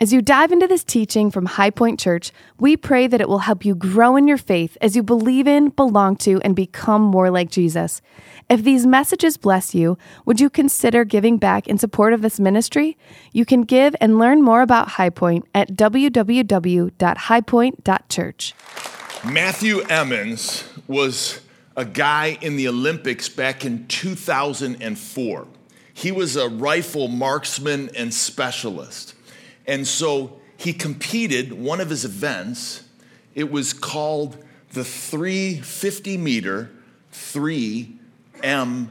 As you dive into this teaching from Highpoint Church, we pray that it will help you grow in your faith as you believe in, belong to, and become more like Jesus. If these messages bless you, would you consider giving back in support of this ministry? You can give and learn more about Highpoint at www.highpoint.church. Matthew Emmons was a guy in the Olympics back in 2004. He was a rifle marksman and specialist. And so he competed, one of his events, it was called the 350 meter 3M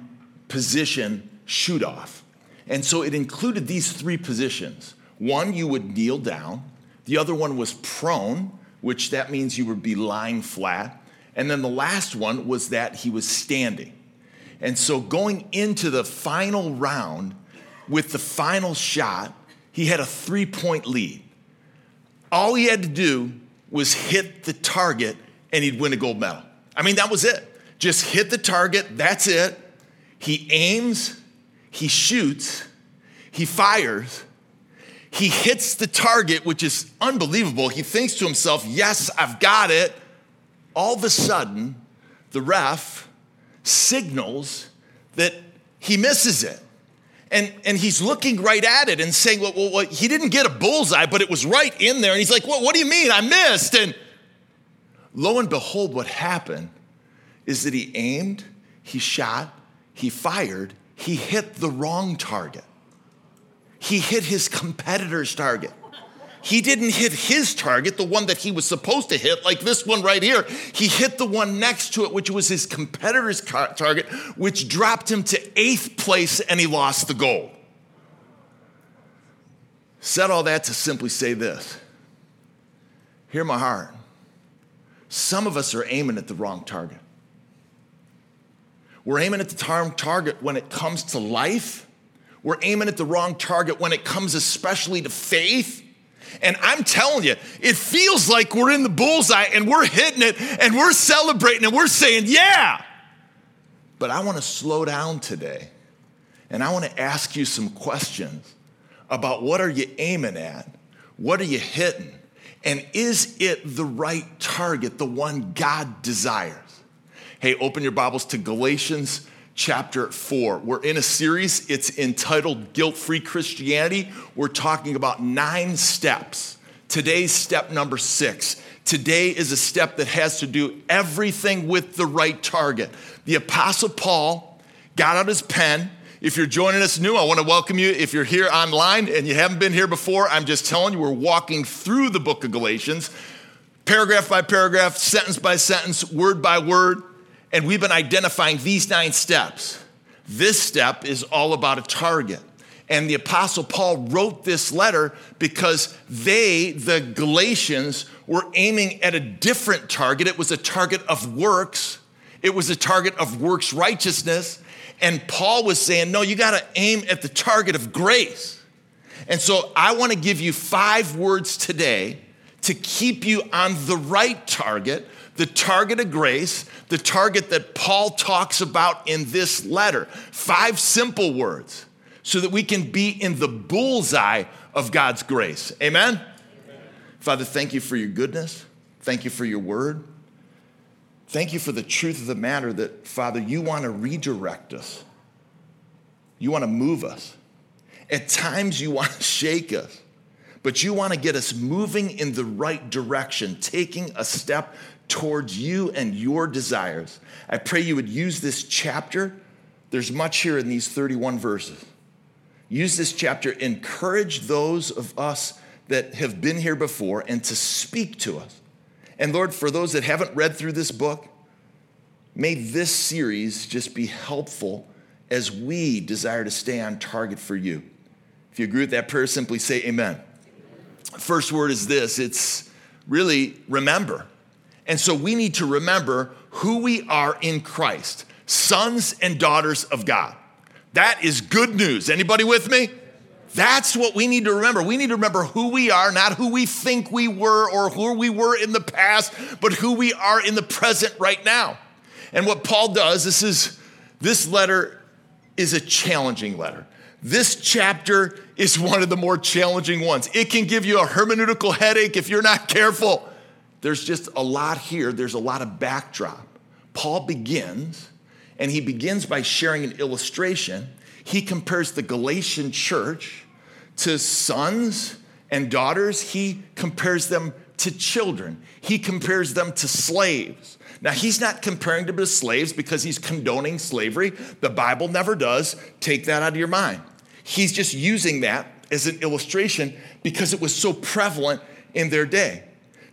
position shoot off. And so it included these three positions. One, you would kneel down. The other one was prone, which that means you would be lying flat. And then the last one was that he was standing. And so going into the final round with the final shot, he had a three point lead. All he had to do was hit the target and he'd win a gold medal. I mean, that was it. Just hit the target, that's it. He aims, he shoots, he fires, he hits the target, which is unbelievable. He thinks to himself, Yes, I've got it. All of a sudden, the ref signals that he misses it. And, and he's looking right at it and saying, well, well, well, he didn't get a bullseye, but it was right in there. And he's like, well, what do you mean? I missed. And lo and behold, what happened is that he aimed, he shot, he fired, he hit the wrong target. He hit his competitor's target. He didn't hit his target, the one that he was supposed to hit, like this one right here. He hit the one next to it, which was his competitor's target, which dropped him to eighth place and he lost the gold. Said all that to simply say this Hear my heart. Some of us are aiming at the wrong target. We're aiming at the wrong target when it comes to life. We're aiming at the wrong target when it comes especially to faith. And I'm telling you, it feels like we're in the bullseye and we're hitting it and we're celebrating and we're saying, yeah. But I want to slow down today and I want to ask you some questions about what are you aiming at? What are you hitting? And is it the right target, the one God desires? Hey, open your Bibles to Galatians chapter 4. We're in a series, it's entitled Guilt Free Christianity. We're talking about nine steps. Today's step number six. Today is a step that has to do everything with the right target. The Apostle Paul got out his pen. If you're joining us new, I want to welcome you. If you're here online and you haven't been here before, I'm just telling you, we're walking through the book of Galatians, paragraph by paragraph, sentence by sentence, word by word and we've been identifying these nine steps. This step is all about a target. And the Apostle Paul wrote this letter because they, the Galatians, were aiming at a different target. It was a target of works, it was a target of works righteousness. And Paul was saying, no, you got to aim at the target of grace. And so I want to give you five words today to keep you on the right target the target of grace, the target that Paul talks about in this letter. Five simple words so that we can be in the bullseye of God's grace. Amen? Amen? Father, thank you for your goodness. Thank you for your word. Thank you for the truth of the matter that, Father, you want to redirect us. You want to move us. At times, you want to shake us, but you want to get us moving in the right direction, taking a step towards you and your desires. I pray you would use this chapter. There's much here in these 31 verses. Use this chapter, encourage those of us that have been here before and to speak to us. And Lord, for those that haven't read through this book, may this series just be helpful as we desire to stay on target for you. If you agree with that prayer, simply say amen. First word is this it's really remember. And so we need to remember who we are in Christ, sons and daughters of God. That is good news. Anybody with me? That's what we need to remember. We need to remember who we are, not who we think we were or who we were in the past, but who we are in the present right now. And what Paul does, this is this letter is a challenging letter. This chapter is one of the more challenging ones. It can give you a hermeneutical headache if you're not careful. There's just a lot here, there's a lot of backdrop. Paul begins, and he begins by sharing an illustration. He compares the Galatian church to sons and daughters, he compares them to children, he compares them to slaves. Now, he's not comparing them to slaves because he's condoning slavery. The Bible never does. Take that out of your mind. He's just using that as an illustration because it was so prevalent in their day.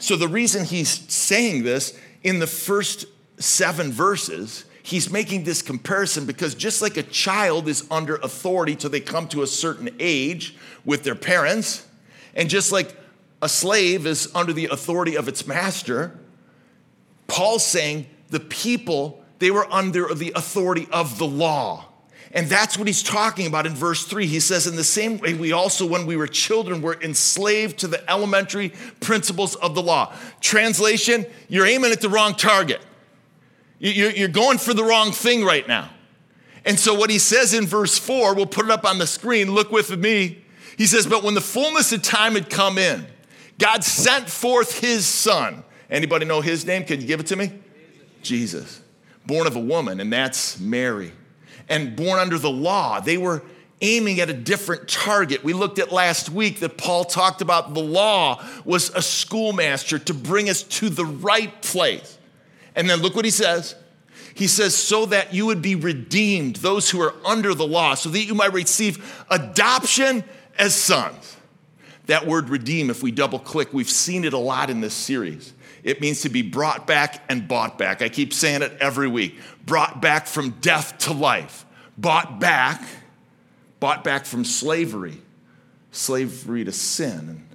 So, the reason he's saying this in the first seven verses, he's making this comparison because just like a child is under authority till they come to a certain age with their parents, and just like a slave is under the authority of its master, Paul's saying the people, they were under the authority of the law. And that's what he's talking about in verse 3. He says, In the same way, we also, when we were children, were enslaved to the elementary principles of the law. Translation, you're aiming at the wrong target. You're going for the wrong thing right now. And so, what he says in verse 4, we'll put it up on the screen. Look with me. He says, But when the fullness of time had come in, God sent forth his son. Anybody know his name? Can you give it to me? Jesus. Jesus. Born of a woman, and that's Mary and born under the law. They were aiming at a different target. We looked at last week that Paul talked about the law was a schoolmaster to bring us to the right place. And then look what he says. He says, so that you would be redeemed, those who are under the law, so that you might receive adoption as sons. That word redeem, if we double click, we've seen it a lot in this series. It means to be brought back and bought back. I keep saying it every week brought back from death to life, bought back, bought back from slavery, slavery to sin and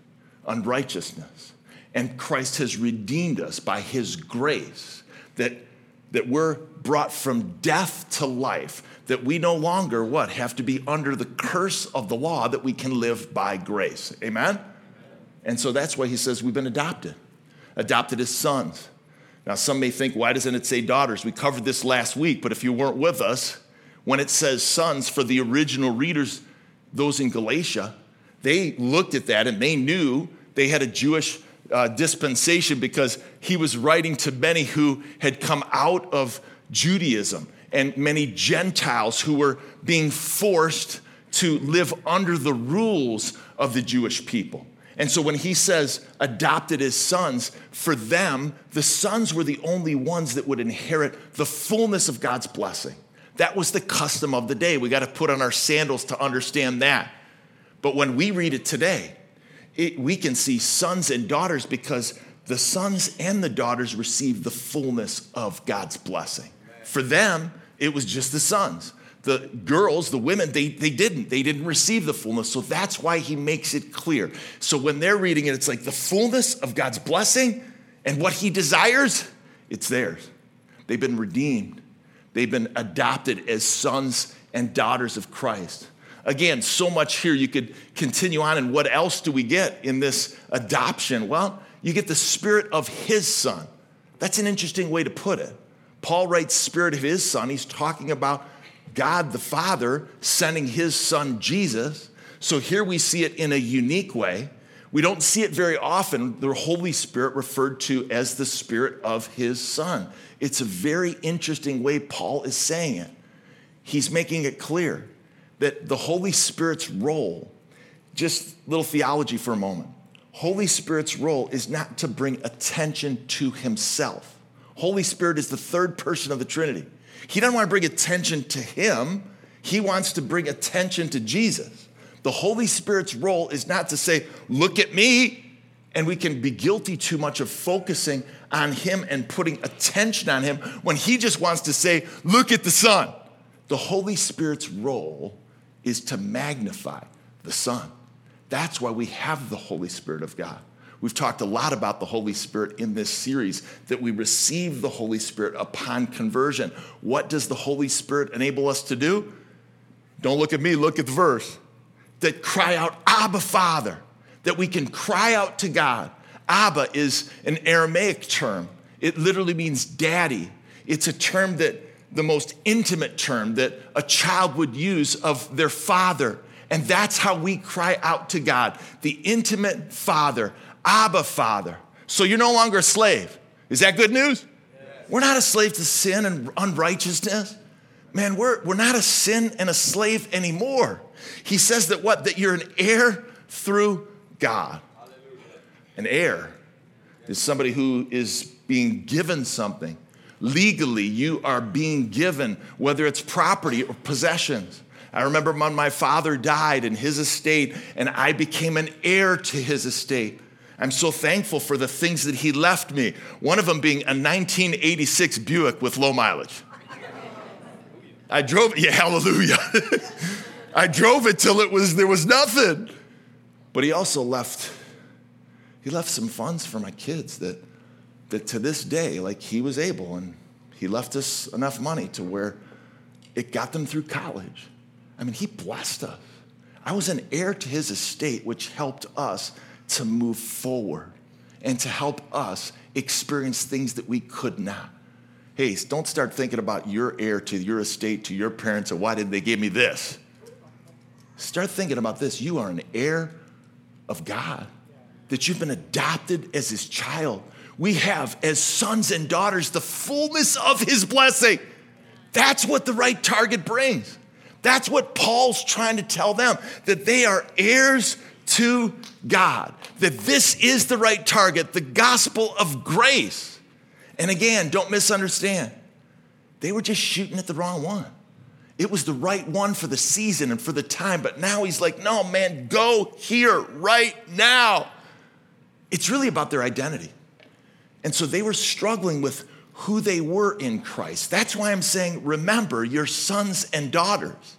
unrighteousness. And Christ has redeemed us by his grace that, that we're brought from death to life, that we no longer what have to be under the curse of the law, that we can live by grace. Amen? And so that's why he says we've been adopted adopted as sons. Now, some may think, why doesn't it say daughters? We covered this last week, but if you weren't with us, when it says sons for the original readers, those in Galatia, they looked at that and they knew they had a Jewish uh, dispensation because he was writing to many who had come out of Judaism and many Gentiles who were being forced to live under the rules of the Jewish people. And so when he says adopted as sons, for them, the sons were the only ones that would inherit the fullness of God's blessing. That was the custom of the day. We got to put on our sandals to understand that. But when we read it today, it, we can see sons and daughters because the sons and the daughters received the fullness of God's blessing. For them, it was just the sons the girls, the women, they, they didn't. They didn't receive the fullness. So that's why he makes it clear. So when they're reading it, it's like the fullness of God's blessing and what he desires, it's theirs. They've been redeemed, they've been adopted as sons and daughters of Christ. Again, so much here you could continue on. And what else do we get in this adoption? Well, you get the spirit of his son. That's an interesting way to put it. Paul writes, Spirit of his son. He's talking about God the Father sending his son Jesus. So here we see it in a unique way. We don't see it very often, the Holy Spirit referred to as the Spirit of his Son. It's a very interesting way Paul is saying it. He's making it clear that the Holy Spirit's role, just little theology for a moment. Holy Spirit's role is not to bring attention to himself. Holy Spirit is the third person of the Trinity. He doesn't want to bring attention to him, he wants to bring attention to Jesus. The Holy Spirit's role is not to say, Look at me, and we can be guilty too much of focusing on him and putting attention on him when he just wants to say, Look at the Son. The Holy Spirit's role is to magnify the Son. That's why we have the Holy Spirit of God. We've talked a lot about the Holy Spirit in this series, that we receive the Holy Spirit upon conversion. What does the Holy Spirit enable us to do? Don't look at me, look at the verse. That cry out, Abba, Father, that we can cry out to God. Abba is an Aramaic term, it literally means daddy. It's a term that the most intimate term that a child would use of their father And that's how we cry out to God, the intimate Father, Abba Father. So you're no longer a slave. Is that good news? Yes. We're not a slave to sin and unrighteousness. Man, we're, we're not a sin and a slave anymore. He says that what? That you're an heir through God. An heir is somebody who is being given something. Legally, you are being given, whether it's property or possessions. I remember when my father died in his estate, and I became an heir to his estate. I'm so thankful for the things that he left me. One of them being a 1986 Buick with low mileage. I drove, it, yeah, hallelujah. I drove it till it was there was nothing. But he also left he left some funds for my kids that that to this day like he was able and he left us enough money to where it got them through college. I mean, he blessed us. I was an heir to his estate which helped us to move forward and to help us experience things that we could not. Hey, don't start thinking about your heir to your estate, to your parents, and why did they give me this? Start thinking about this. You are an heir of God, that you've been adopted as his child. We have, as sons and daughters, the fullness of his blessing. That's what the right target brings. That's what Paul's trying to tell them that they are heirs to God, that this is the right target, the gospel of grace. And again, don't misunderstand, they were just shooting at the wrong one. It was the right one for the season and for the time, but now he's like, no, man, go here right now. It's really about their identity. And so they were struggling with who they were in Christ. That's why I'm saying, remember, your sons and daughters.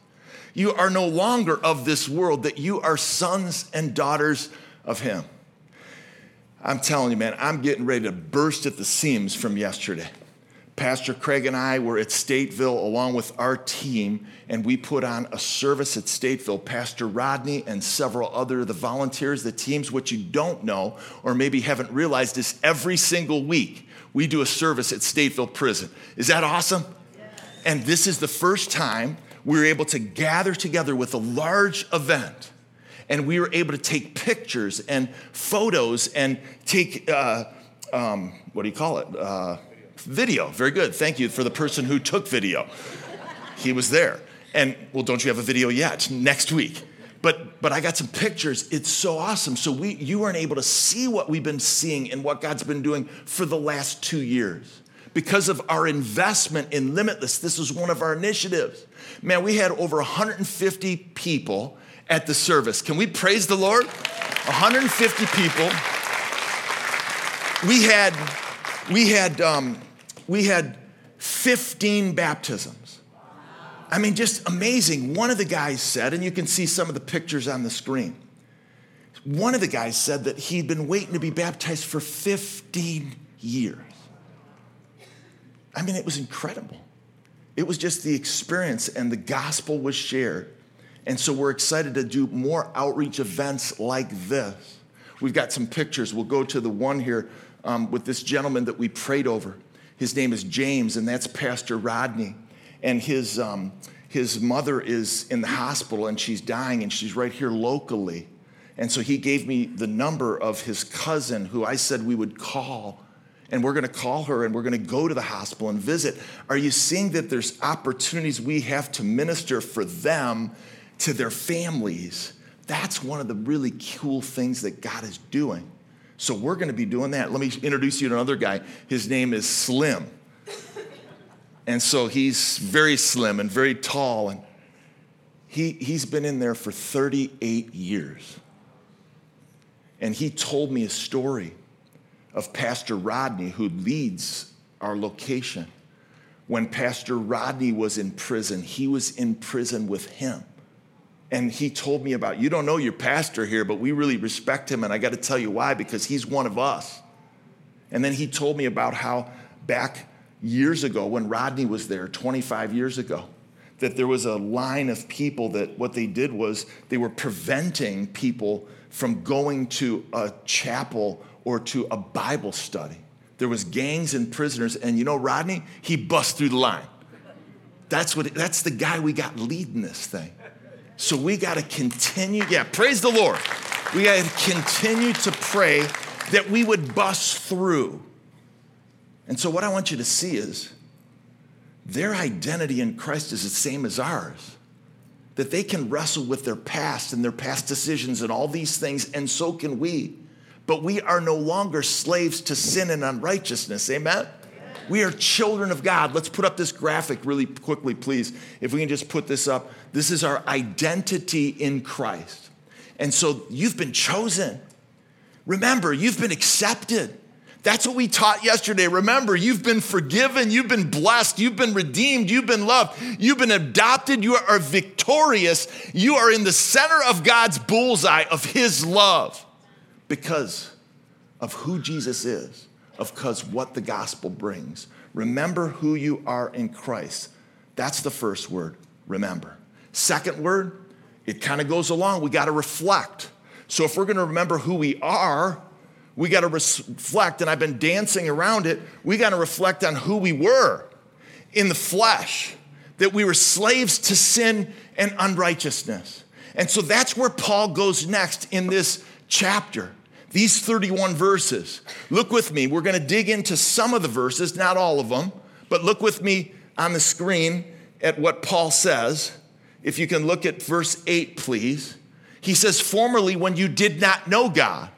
You are no longer of this world, that you are sons and daughters of Him. I'm telling you, man, I'm getting ready to burst at the seams from yesterday. Pastor Craig and I were at Stateville along with our team, and we put on a service at Stateville. Pastor Rodney and several other the volunteers, the teams. What you don't know, or maybe haven't realized, is every single week we do a service at Stateville Prison. Is that awesome? Yes. And this is the first time we were able to gather together with a large event, and we were able to take pictures and photos and take. Uh, um, what do you call it? Uh, Video, very good. Thank you for the person who took video. He was there. And well, don't you have a video yet? Next week. But but I got some pictures. It's so awesome. So we you weren't able to see what we've been seeing and what God's been doing for the last two years. Because of our investment in Limitless, this was one of our initiatives. Man, we had over 150 people at the service. Can we praise the Lord? 150 people. We had we had um, we had 15 baptisms. I mean, just amazing. One of the guys said, and you can see some of the pictures on the screen. One of the guys said that he'd been waiting to be baptized for 15 years. I mean, it was incredible. It was just the experience, and the gospel was shared. And so we're excited to do more outreach events like this. We've got some pictures. We'll go to the one here um, with this gentleman that we prayed over. His name is James, and that's Pastor Rodney. And his, um, his mother is in the hospital and she's dying, and she's right here locally. And so he gave me the number of his cousin who I said we would call. And we're going to call her and we're going to go to the hospital and visit. Are you seeing that there's opportunities we have to minister for them to their families? That's one of the really cool things that God is doing. So we're going to be doing that. Let me introduce you to another guy. His name is Slim. And so he's very slim and very tall. And he, he's been in there for 38 years. And he told me a story of Pastor Rodney, who leads our location. When Pastor Rodney was in prison, he was in prison with him and he told me about you don't know your pastor here but we really respect him and i got to tell you why because he's one of us and then he told me about how back years ago when rodney was there 25 years ago that there was a line of people that what they did was they were preventing people from going to a chapel or to a bible study there was gangs and prisoners and you know rodney he bust through the line that's what that's the guy we got leading this thing So we got to continue. Yeah, praise the Lord. We got to continue to pray that we would bust through. And so, what I want you to see is their identity in Christ is the same as ours. That they can wrestle with their past and their past decisions and all these things, and so can we. But we are no longer slaves to sin and unrighteousness. Amen? We are children of God. Let's put up this graphic really quickly, please. If we can just put this up. This is our identity in Christ. And so you've been chosen. Remember, you've been accepted. That's what we taught yesterday. Remember, you've been forgiven, you've been blessed, you've been redeemed, you've been loved, you've been adopted, you are victorious. You are in the center of God's bullseye of His love because of who Jesus is, of because what the gospel brings. Remember who you are in Christ. That's the first word, remember. Second word, it kind of goes along. We got to reflect. So if we're going to remember who we are, we got to reflect, and I've been dancing around it. We got to reflect on who we were in the flesh, that we were slaves to sin and unrighteousness. And so that's where Paul goes next in this chapter. These 31 verses. Look with me. We're going to dig into some of the verses, not all of them, but look with me on the screen at what Paul says. If you can look at verse 8, please. He says, Formerly, when you did not know God,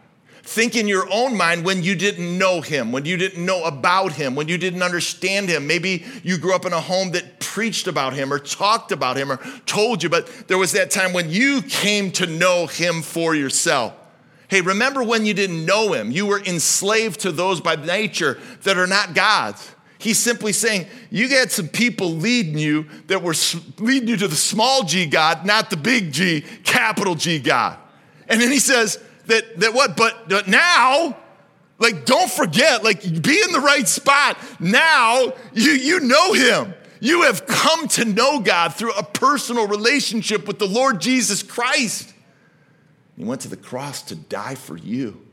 Think in your own mind when you didn't know him, when you didn't know about him, when you didn't understand him. Maybe you grew up in a home that preached about him or talked about him or told you, but there was that time when you came to know him for yourself. Hey, remember when you didn't know him? You were enslaved to those by nature that are not God's. He's simply saying, you got some people leading you that were leading you to the small g God, not the big G, capital G God. And then he says, that, that what, but, but now, like, don't forget, like, be in the right spot. Now, you, you know him. You have come to know God through a personal relationship with the Lord Jesus Christ. He went to the cross to die for you.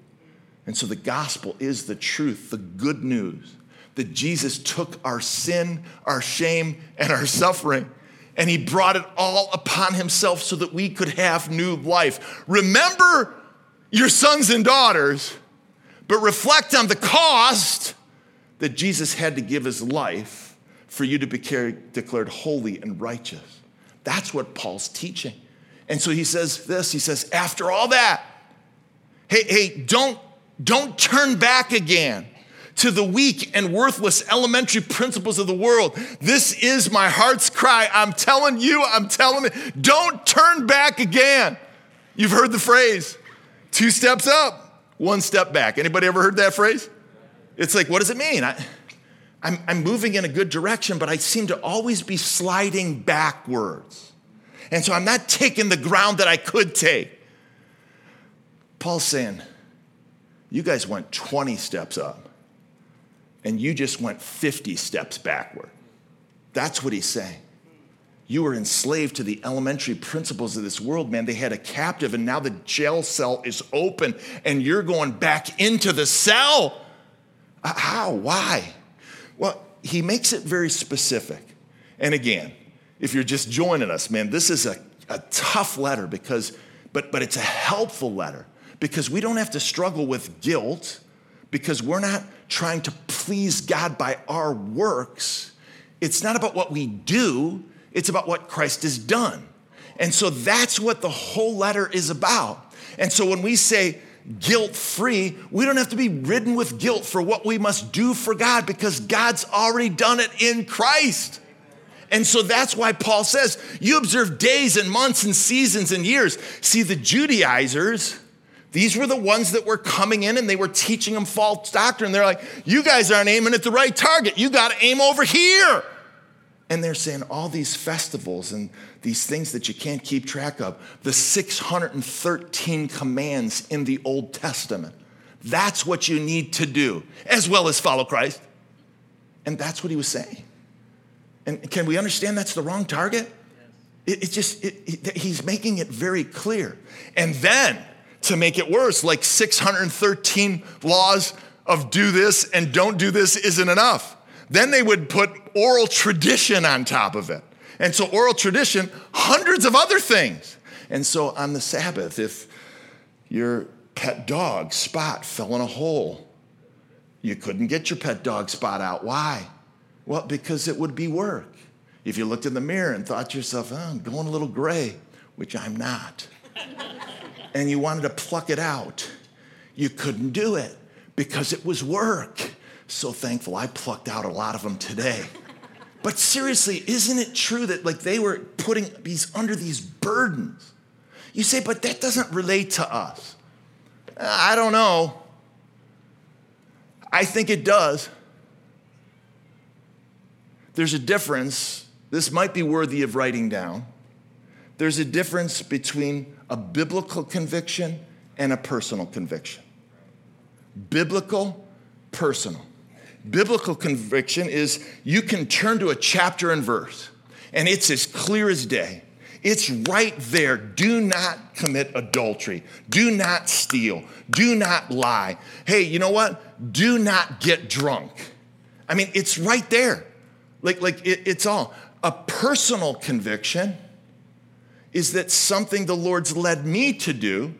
And so the gospel is the truth, the good news that Jesus took our sin, our shame, and our suffering, and he brought it all upon himself so that we could have new life. Remember your sons and daughters, but reflect on the cost that Jesus had to give his life for you to be declared holy and righteous. That's what Paul's teaching. And so he says this, he says, after all that, hey, hey, don't, don't turn back again to the weak and worthless elementary principles of the world. This is my heart's cry. I'm telling you, I'm telling it, don't turn back again. You've heard the phrase, Two steps up, one step back. Anybody ever heard that phrase? It's like, what does it mean? I, I'm, I'm moving in a good direction, but I seem to always be sliding backwards. And so I'm not taking the ground that I could take. Paul's saying, you guys went 20 steps up, and you just went 50 steps backward. That's what he's saying. You were enslaved to the elementary principles of this world, man. They had a captive, and now the jail cell is open, and you're going back into the cell. How? Why? Well, he makes it very specific. And again, if you're just joining us, man, this is a, a tough letter because, but, but it's a helpful letter because we don't have to struggle with guilt because we're not trying to please God by our works. It's not about what we do, it's about what Christ has done. And so that's what the whole letter is about. And so when we say guilt free, we don't have to be ridden with guilt for what we must do for God because God's already done it in Christ. And so that's why Paul says, You observe days and months and seasons and years. See, the Judaizers, these were the ones that were coming in and they were teaching them false doctrine. They're like, You guys aren't aiming at the right target. You got to aim over here. And they're saying all these festivals and these things that you can't keep track of, the 613 commands in the Old Testament. That's what you need to do, as well as follow Christ. And that's what he was saying. And can we understand that's the wrong target? It, it just, it, it, he's making it very clear. And then to make it worse, like 613 laws of do this and don't do this isn't enough. Then they would put oral tradition on top of it. And so, oral tradition, hundreds of other things. And so on the Sabbath, if your pet dog, Spot, fell in a hole, you couldn't get your pet dog, Spot, out. Why? Well, because it would be work. If you looked in the mirror and thought to yourself, oh, I'm going a little gray, which I'm not, and you wanted to pluck it out, you couldn't do it because it was work. So thankful I plucked out a lot of them today. But seriously, isn't it true that like they were putting these under these burdens? You say, but that doesn't relate to us. I don't know. I think it does. There's a difference. This might be worthy of writing down. There's a difference between a biblical conviction and a personal conviction. Biblical, personal. Biblical conviction is you can turn to a chapter and verse, and it's as clear as day. It's right there. Do not commit adultery. Do not steal. Do not lie. Hey, you know what? Do not get drunk. I mean, it's right there. Like, like it, it's all. A personal conviction is that something the Lord's led me to do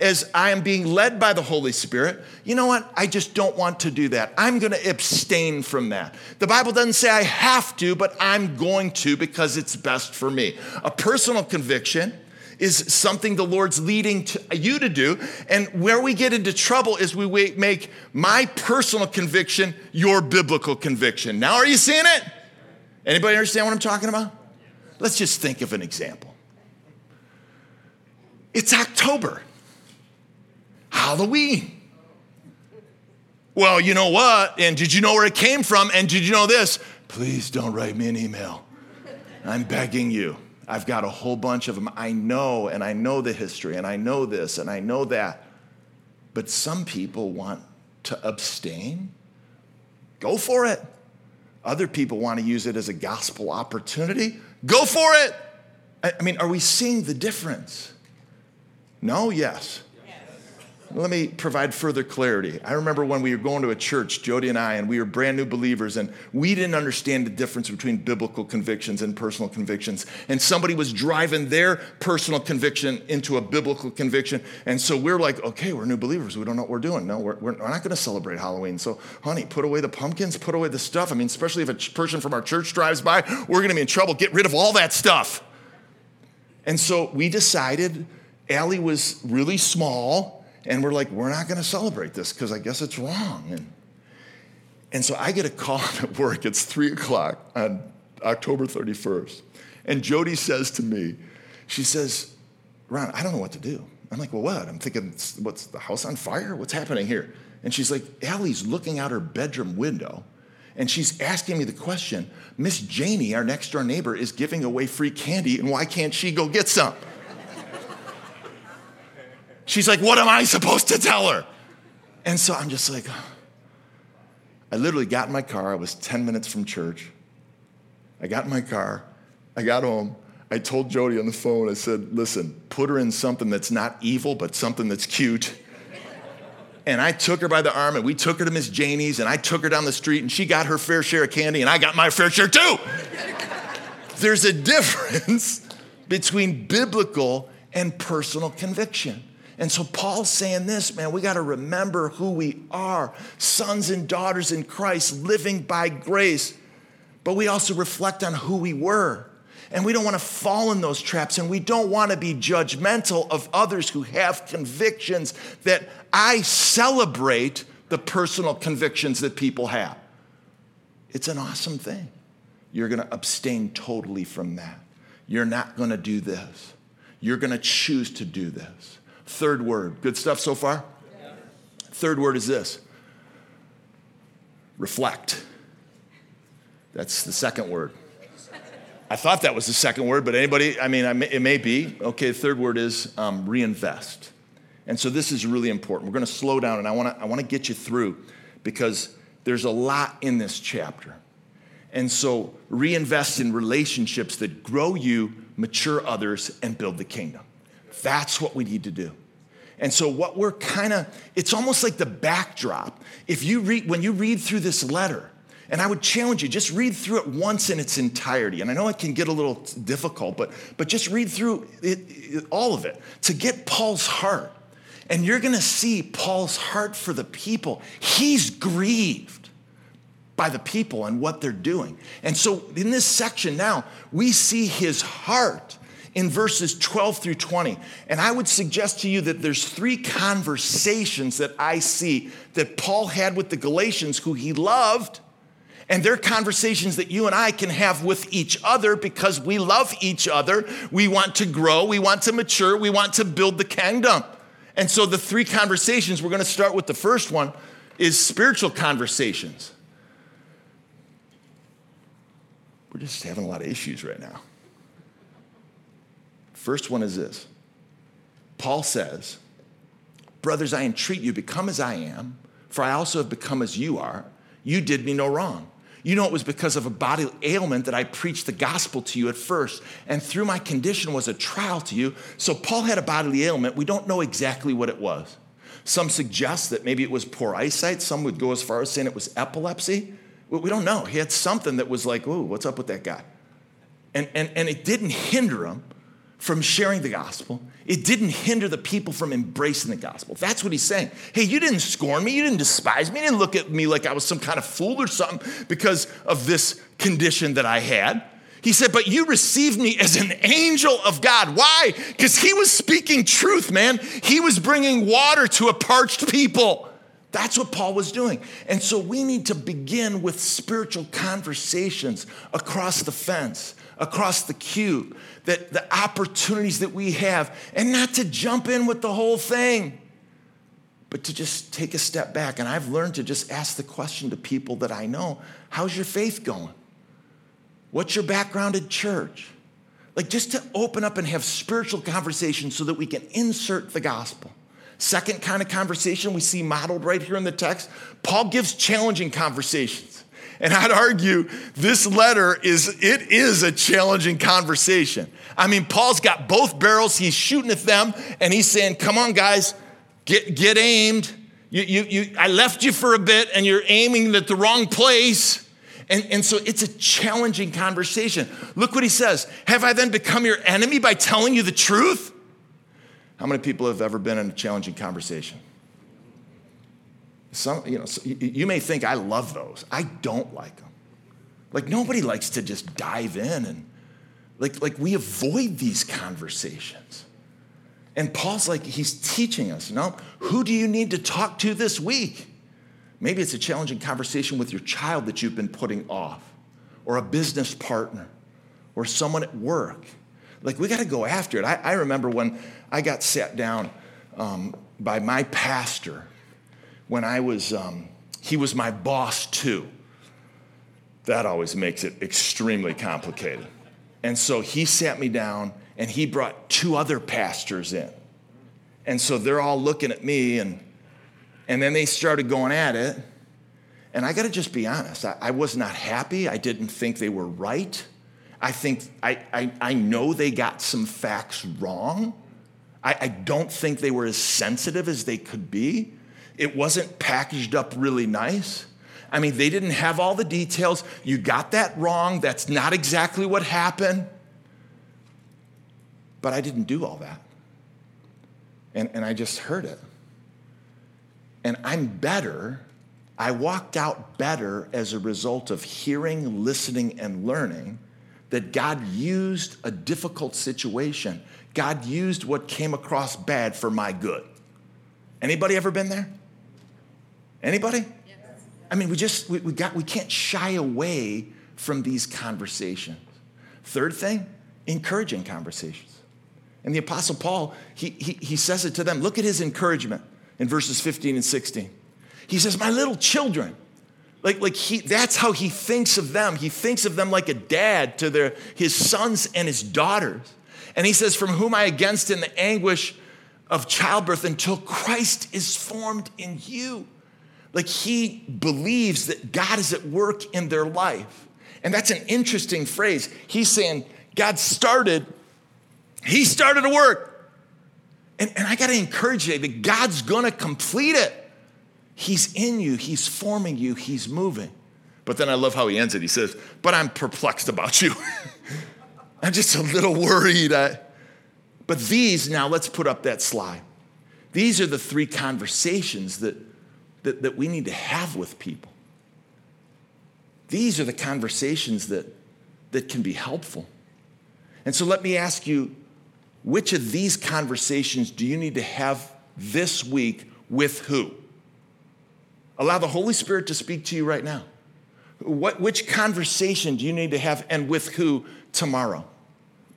as I am being led by the Holy Spirit, you know what? I just don't want to do that. I'm going to abstain from that. The Bible doesn't say I have to, but I'm going to because it's best for me. A personal conviction is something the Lord's leading to, you to do. And where we get into trouble is we make my personal conviction your biblical conviction. Now, are you seeing it? Anybody understand what I'm talking about? Let's just think of an example. It's October. Halloween. Well, you know what? And did you know where it came from? And did you know this? Please don't write me an email. I'm begging you. I've got a whole bunch of them. I know, and I know the history, and I know this, and I know that. But some people want to abstain. Go for it. Other people want to use it as a gospel opportunity. Go for it. I mean, are we seeing the difference? No, yes. Let me provide further clarity. I remember when we were going to a church, Jody and I, and we were brand new believers, and we didn't understand the difference between biblical convictions and personal convictions. And somebody was driving their personal conviction into a biblical conviction. And so we're like, okay, we're new believers. We don't know what we're doing. No, we're, we're not going to celebrate Halloween. So, honey, put away the pumpkins, put away the stuff. I mean, especially if a person from our church drives by, we're going to be in trouble. Get rid of all that stuff. And so we decided Allie was really small and we're like, we're not going to celebrate this because I guess it's wrong. And, and so I get a call at work. It's three o'clock on October 31st. And Jody says to me, she says, Ron, I don't know what to do. I'm like, well, what? I'm thinking, what's the house on fire? What's happening here? And she's like, Allie's looking out her bedroom window and she's asking me the question Miss Janie, our next door neighbor, is giving away free candy, and why can't she go get some? She's like, What am I supposed to tell her? And so I'm just like, I literally got in my car. I was 10 minutes from church. I got in my car. I got home. I told Jody on the phone, I said, Listen, put her in something that's not evil, but something that's cute. And I took her by the arm and we took her to Miss Janie's and I took her down the street and she got her fair share of candy and I got my fair share too. There's a difference between biblical and personal conviction. And so Paul's saying this, man, we got to remember who we are sons and daughters in Christ, living by grace. But we also reflect on who we were. And we don't want to fall in those traps. And we don't want to be judgmental of others who have convictions that I celebrate the personal convictions that people have. It's an awesome thing. You're going to abstain totally from that. You're not going to do this. You're going to choose to do this. Third word. Good stuff so far? Third word is this reflect. That's the second word. I thought that was the second word, but anybody, I mean, it may be. Okay, the third word is um, reinvest. And so this is really important. We're going to slow down and I want to I want to get you through because there's a lot in this chapter. And so reinvest in relationships that grow you, mature others, and build the kingdom. That's what we need to do. And so what we're kind of it's almost like the backdrop. If you read when you read through this letter, And I would challenge you, just read through it once in its entirety. And I know it can get a little difficult, but, but just read through it, it, all of it to get Paul's heart. And you're gonna see Paul's heart for the people. He's grieved by the people and what they're doing. And so in this section now, we see his heart in verses 12 through 20. And I would suggest to you that there's three conversations that I see that Paul had with the Galatians who he loved. And they're conversations that you and I can have with each other because we love each other. We want to grow, we want to mature, we want to build the kingdom. And so the three conversations, we're going to start with the first one, is spiritual conversations. We're just having a lot of issues right now. First one is this Paul says, Brothers, I entreat you, become as I am, for I also have become as you are. You did me no wrong. You know, it was because of a bodily ailment that I preached the gospel to you at first, and through my condition was a trial to you. So, Paul had a bodily ailment. We don't know exactly what it was. Some suggest that maybe it was poor eyesight. Some would go as far as saying it was epilepsy. We don't know. He had something that was like, ooh, what's up with that guy? And, and, and it didn't hinder him from sharing the gospel. It didn't hinder the people from embracing the gospel. That's what he's saying. Hey, you didn't scorn me. You didn't despise me. You didn't look at me like I was some kind of fool or something because of this condition that I had. He said, but you received me as an angel of God. Why? Because he was speaking truth, man. He was bringing water to a parched people. That's what Paul was doing. And so we need to begin with spiritual conversations across the fence across the cube, that the opportunities that we have, and not to jump in with the whole thing, but to just take a step back. And I've learned to just ask the question to people that I know how's your faith going? What's your background at church? Like just to open up and have spiritual conversations so that we can insert the gospel. Second kind of conversation we see modeled right here in the text, Paul gives challenging conversations. And I'd argue this letter is it is a challenging conversation. I mean, Paul's got both barrels, he's shooting at them, and he's saying, Come on, guys, get, get aimed. You, you, you, I left you for a bit and you're aiming at the wrong place. And, and so it's a challenging conversation. Look what he says Have I then become your enemy by telling you the truth? How many people have ever been in a challenging conversation? Some, you know, you may think I love those. I don't like them. Like nobody likes to just dive in and like, like we avoid these conversations. And Paul's like, he's teaching us, no, who do you need to talk to this week? Maybe it's a challenging conversation with your child that you've been putting off, or a business partner, or someone at work. Like, we got to go after it. I, I, remember when I got sat down um, by my pastor when I was, um, he was my boss too. That always makes it extremely complicated. And so he sat me down and he brought two other pastors in. And so they're all looking at me and, and then they started going at it. And I gotta just be honest, I, I was not happy. I didn't think they were right. I think, I, I, I know they got some facts wrong. I, I don't think they were as sensitive as they could be. It wasn't packaged up really nice. I mean, they didn't have all the details. You got that wrong. That's not exactly what happened. But I didn't do all that. And, and I just heard it. And I'm better. I walked out better as a result of hearing, listening, and learning that God used a difficult situation. God used what came across bad for my good. Anybody ever been there? Anybody? Yes. I mean, we just, we, we, got, we can't shy away from these conversations. Third thing, encouraging conversations. And the Apostle Paul, he, he, he says it to them. Look at his encouragement in verses 15 and 16. He says, My little children, like, like he, that's how he thinks of them. He thinks of them like a dad to their, his sons and his daughters. And he says, From whom I against in the anguish of childbirth until Christ is formed in you like he believes that God is at work in their life. And that's an interesting phrase. He's saying, God started, he started to work. And, and I got to encourage you that God's going to complete it. He's in you, He's forming you, He's moving. But then I love how he ends it. He says, But I'm perplexed about you. I'm just a little worried. I... But these, now let's put up that slide. These are the three conversations that, that, that we need to have with people. These are the conversations that, that can be helpful. And so let me ask you which of these conversations do you need to have this week with who? Allow the Holy Spirit to speak to you right now. What, which conversation do you need to have and with who tomorrow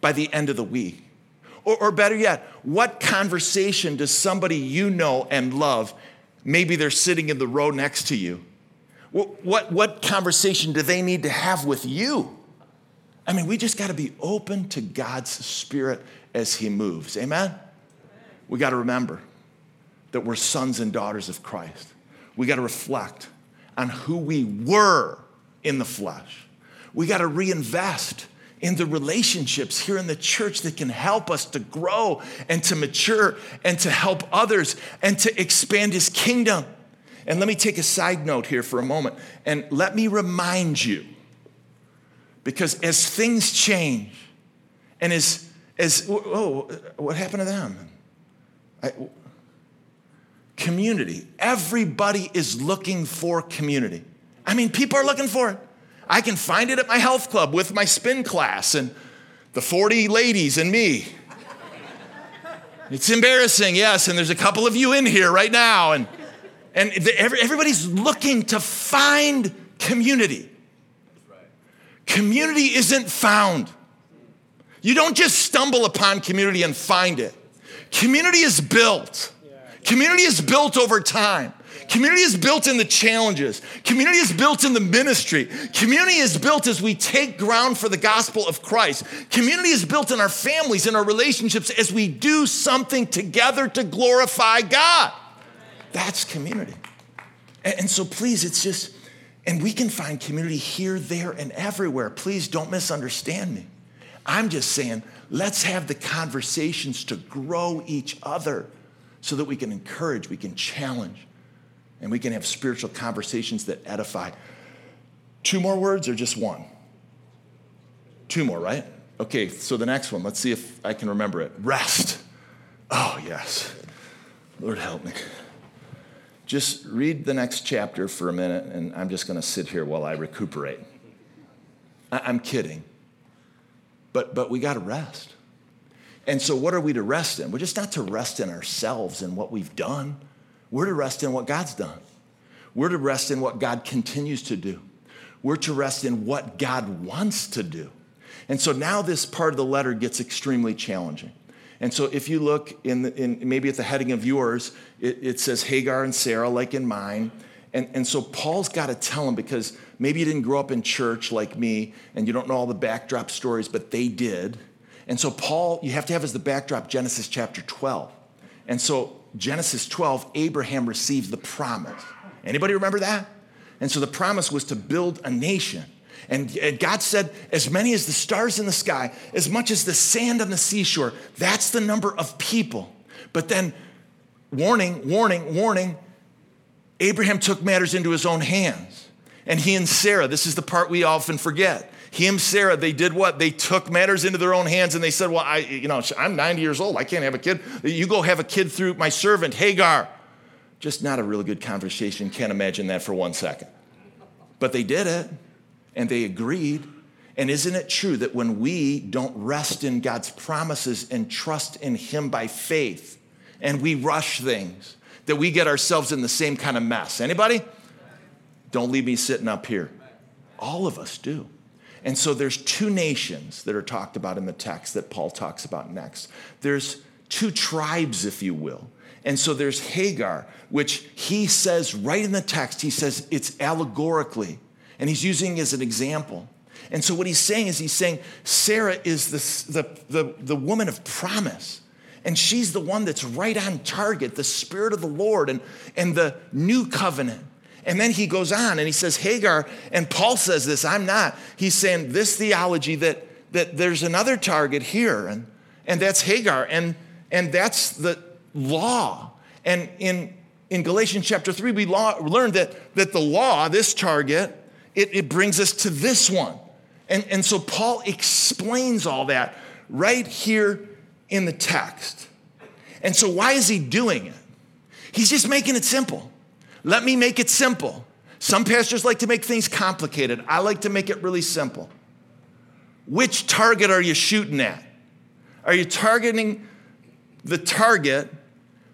by the end of the week? Or, or better yet, what conversation does somebody you know and love, maybe they're sitting in the row next to you, what, what, what conversation do they need to have with you? I mean, we just got to be open to God's Spirit as He moves. Amen? We got to remember that we're sons and daughters of Christ. We got to reflect on who we were in the flesh. We got to reinvest in the relationships here in the church that can help us to grow and to mature and to help others and to expand His kingdom. And let me take a side note here for a moment and let me remind you because as things change and as, as oh, what happened to them? I, community. Everybody is looking for community. I mean, people are looking for it. I can find it at my health club with my spin class and the 40 ladies and me. It's embarrassing, yes, and there's a couple of you in here right now, and, and everybody's looking to find community. Community isn't found. You don't just stumble upon community and find it. Community is built. Community is built over time. Community is built in the challenges. Community is built in the ministry. Community is built as we take ground for the gospel of Christ. Community is built in our families, in our relationships, as we do something together to glorify God. That's community. And, so, please, it's just, and we can find community here, there, and everywhere. Please don't misunderstand me. I'm just saying, let's have the conversations to grow each other so that we can encourage, we can challenge, and we can have spiritual conversations that edify. Two more words or just one? Two more, right? Okay, so the next one, let's see if I can remember it. Rest. Oh, yes. Lord, help me. Just read the next chapter for a minute, and I'm just going to sit here while I recuperate. I'm kidding. But, but we got to rest. And so, what are we to rest in? We're just not to rest in ourselves and what we've done. We're to rest in what God's done. We're to rest in what God continues to do. We're to rest in what God wants to do. And so now this part of the letter gets extremely challenging. And so if you look in, the, in maybe at the heading of yours, it, it says Hagar and Sarah, like in mine. And, and so Paul's got to tell them because maybe you didn't grow up in church like me and you don't know all the backdrop stories, but they did. And so, Paul, you have to have as the backdrop Genesis chapter 12. And so, Genesis 12, Abraham received the promise. Anybody remember that? And so, the promise was to build a nation. And God said, as many as the stars in the sky, as much as the sand on the seashore, that's the number of people. But then, warning, warning, warning, Abraham took matters into his own hands. And he and Sarah, this is the part we often forget. And Sarah, they did what? They took matters into their own hands and they said, Well, I, you know, I'm 90 years old. I can't have a kid. You go have a kid through my servant, Hagar. Just not a really good conversation. Can't imagine that for one second. But they did it and they agreed. And isn't it true that when we don't rest in God's promises and trust in Him by faith and we rush things, that we get ourselves in the same kind of mess? Anybody? Don't leave me sitting up here. All of us do. And so there's two nations that are talked about in the text that Paul talks about next. There's two tribes, if you will. And so there's Hagar, which he says right in the text, he says it's allegorically, and he's using as an example. And so what he's saying is he's saying Sarah is the, the, the, the woman of promise. And she's the one that's right on target, the Spirit of the Lord and, and the new covenant. And then he goes on and he says, Hagar, and Paul says this, I'm not. He's saying this theology that, that there's another target here, and, and that's Hagar, and, and that's the law. And in, in Galatians chapter 3, we law, learned that, that the law, this target, it, it brings us to this one. And, and so Paul explains all that right here in the text. And so, why is he doing it? He's just making it simple. Let me make it simple. Some pastors like to make things complicated. I like to make it really simple. Which target are you shooting at? Are you targeting the target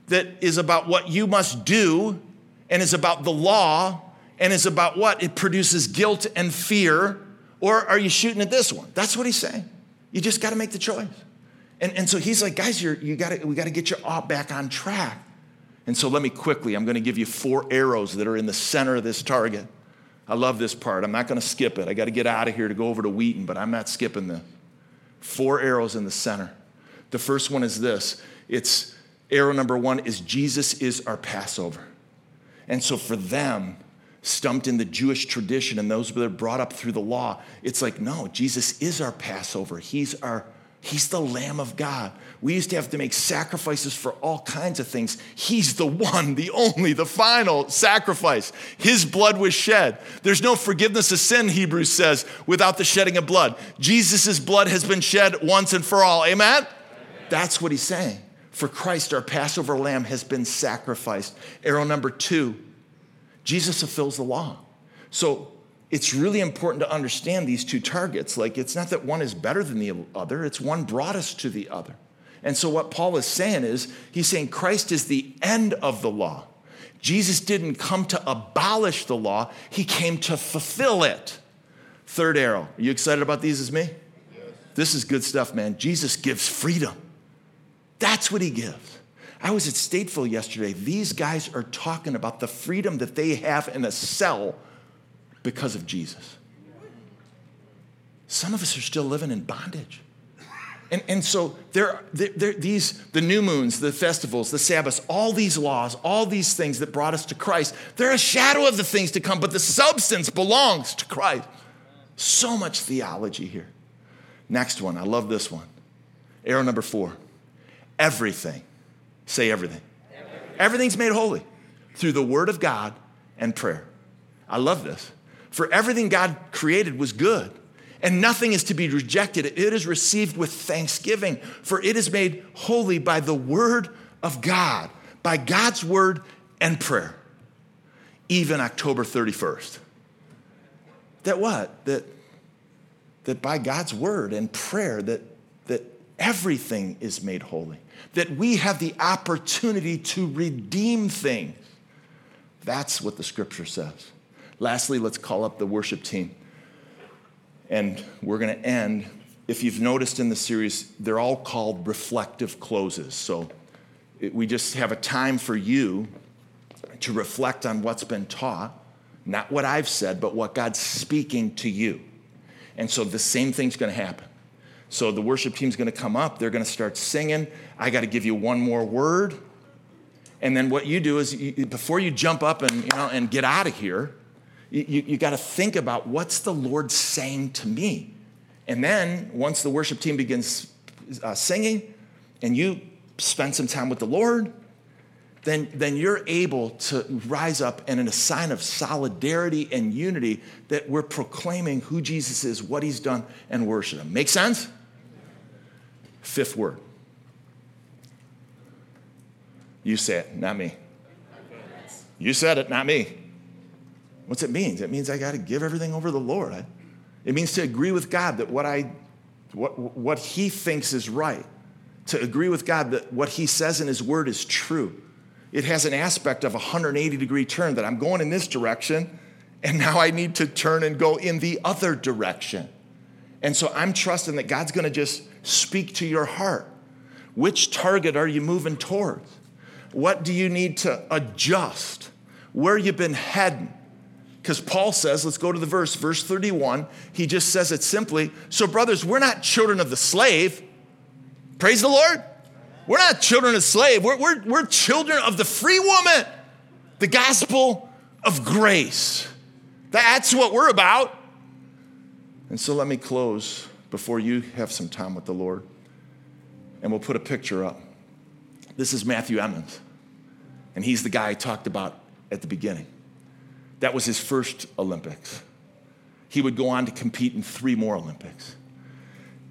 that is about what you must do and is about the law and is about what? It produces guilt and fear. Or are you shooting at this one? That's what he's saying. You just got to make the choice. And, and so he's like, guys, you're, you gotta, we got to get you all back on track. And so let me quickly, I'm going to give you four arrows that are in the center of this target. I love this part. I'm not going to skip it. I got to get out of here to go over to Wheaton, but I'm not skipping this. Four arrows in the center. The first one is this it's arrow number one is Jesus is our Passover. And so for them, stumped in the Jewish tradition and those that are brought up through the law, it's like, no, Jesus is our Passover. He's our He's the Lamb of God. We used to have to make sacrifices for all kinds of things. He's the one, the only, the final sacrifice. His blood was shed. There's no forgiveness of sin, Hebrews says, without the shedding of blood. Jesus' blood has been shed once and for all. Amen? Amen? That's what he's saying. For Christ, our Passover lamb has been sacrificed. Arrow number two Jesus fulfills the law. So it's really important to understand these two targets. Like, it's not that one is better than the other, it's one brought us to the other. And so, what Paul is saying is, he's saying Christ is the end of the law. Jesus didn't come to abolish the law, he came to fulfill it. Third arrow. Are you excited about these as me? Yes. This is good stuff, man. Jesus gives freedom. That's what he gives. I was at Stateville yesterday. These guys are talking about the freedom that they have in a cell because of Jesus. Some of us are still living in bondage. And, and so there, there, there, these the new moons, the festivals, the Sabbaths, all these laws, all these things that brought us to Christ, they're a shadow of the things to come, but the substance belongs to Christ. So much theology here. Next one, I love this one. Arrow number four. Everything. Say everything. everything. Everything's made holy through the word of God and prayer. I love this. For everything God created was good, and nothing is to be rejected. It is received with thanksgiving, for it is made holy by the word of God, by God's word and prayer. Even October 31st. That what? That, that by God's word and prayer, that, that everything is made holy. That we have the opportunity to redeem things. That's what the scripture says. Lastly, let's call up the worship team. And we're going to end. If you've noticed in the series, they're all called reflective closes. So it, we just have a time for you to reflect on what's been taught, not what I've said, but what God's speaking to you. And so the same thing's going to happen. So the worship team's going to come up, they're going to start singing. I got to give you one more word. And then what you do is you, before you jump up and, you know, and get out of here, you, you got to think about what's the Lord saying to me? And then once the worship team begins uh, singing and you spend some time with the Lord, then, then you're able to rise up and in a sign of solidarity and unity that we're proclaiming who Jesus is, what he's done, and worship him. Make sense? Fifth word. You say it, not me. You said it, not me. What's it mean? It means I got to give everything over to the Lord. I, it means to agree with God that what I what what he thinks is right. To agree with God that what he says in his word is true. It has an aspect of a 180 degree turn that I'm going in this direction and now I need to turn and go in the other direction. And so I'm trusting that God's going to just speak to your heart. Which target are you moving towards? What do you need to adjust? Where you've been heading? Because Paul says, let's go to the verse, verse 31. He just says it simply. So, brothers, we're not children of the slave. Praise the Lord. We're not children of slave. We're, we're, we're children of the free woman, the gospel of grace. That's what we're about. And so let me close before you have some time with the Lord. And we'll put a picture up. This is Matthew Emmons. And he's the guy I talked about at the beginning. That was his first Olympics. he would go on to compete in three more Olympics.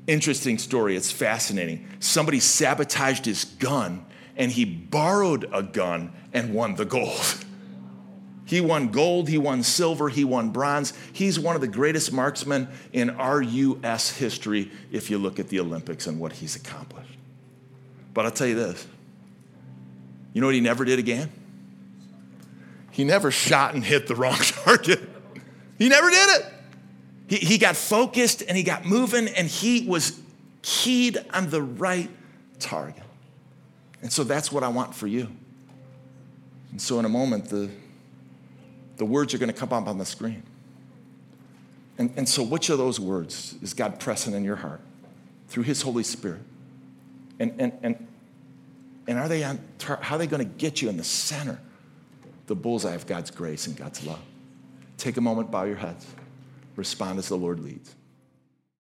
Interesting story, it's fascinating. Somebody sabotaged his gun and he borrowed a gun and won the gold. He won gold, he won silver, he won bronze. He's one of the greatest marksmen in our U.S. history if you look at the Olympics and what he's accomplished. But I'll tell you this you know what he never did again? He never shot and hit the wrong target. He never did it. He, he got focused and he got moving and he was keyed on the right target. And so that's what I want for you. And so in a moment, the, the words are going to come up on the screen. And, and so, which of those words is God pressing in your heart through His Holy Spirit? And, and, and, and are they on, how are they going to get you in the center, the bullseye of God's grace and God's love? Take a moment, bow your heads, respond as the Lord leads.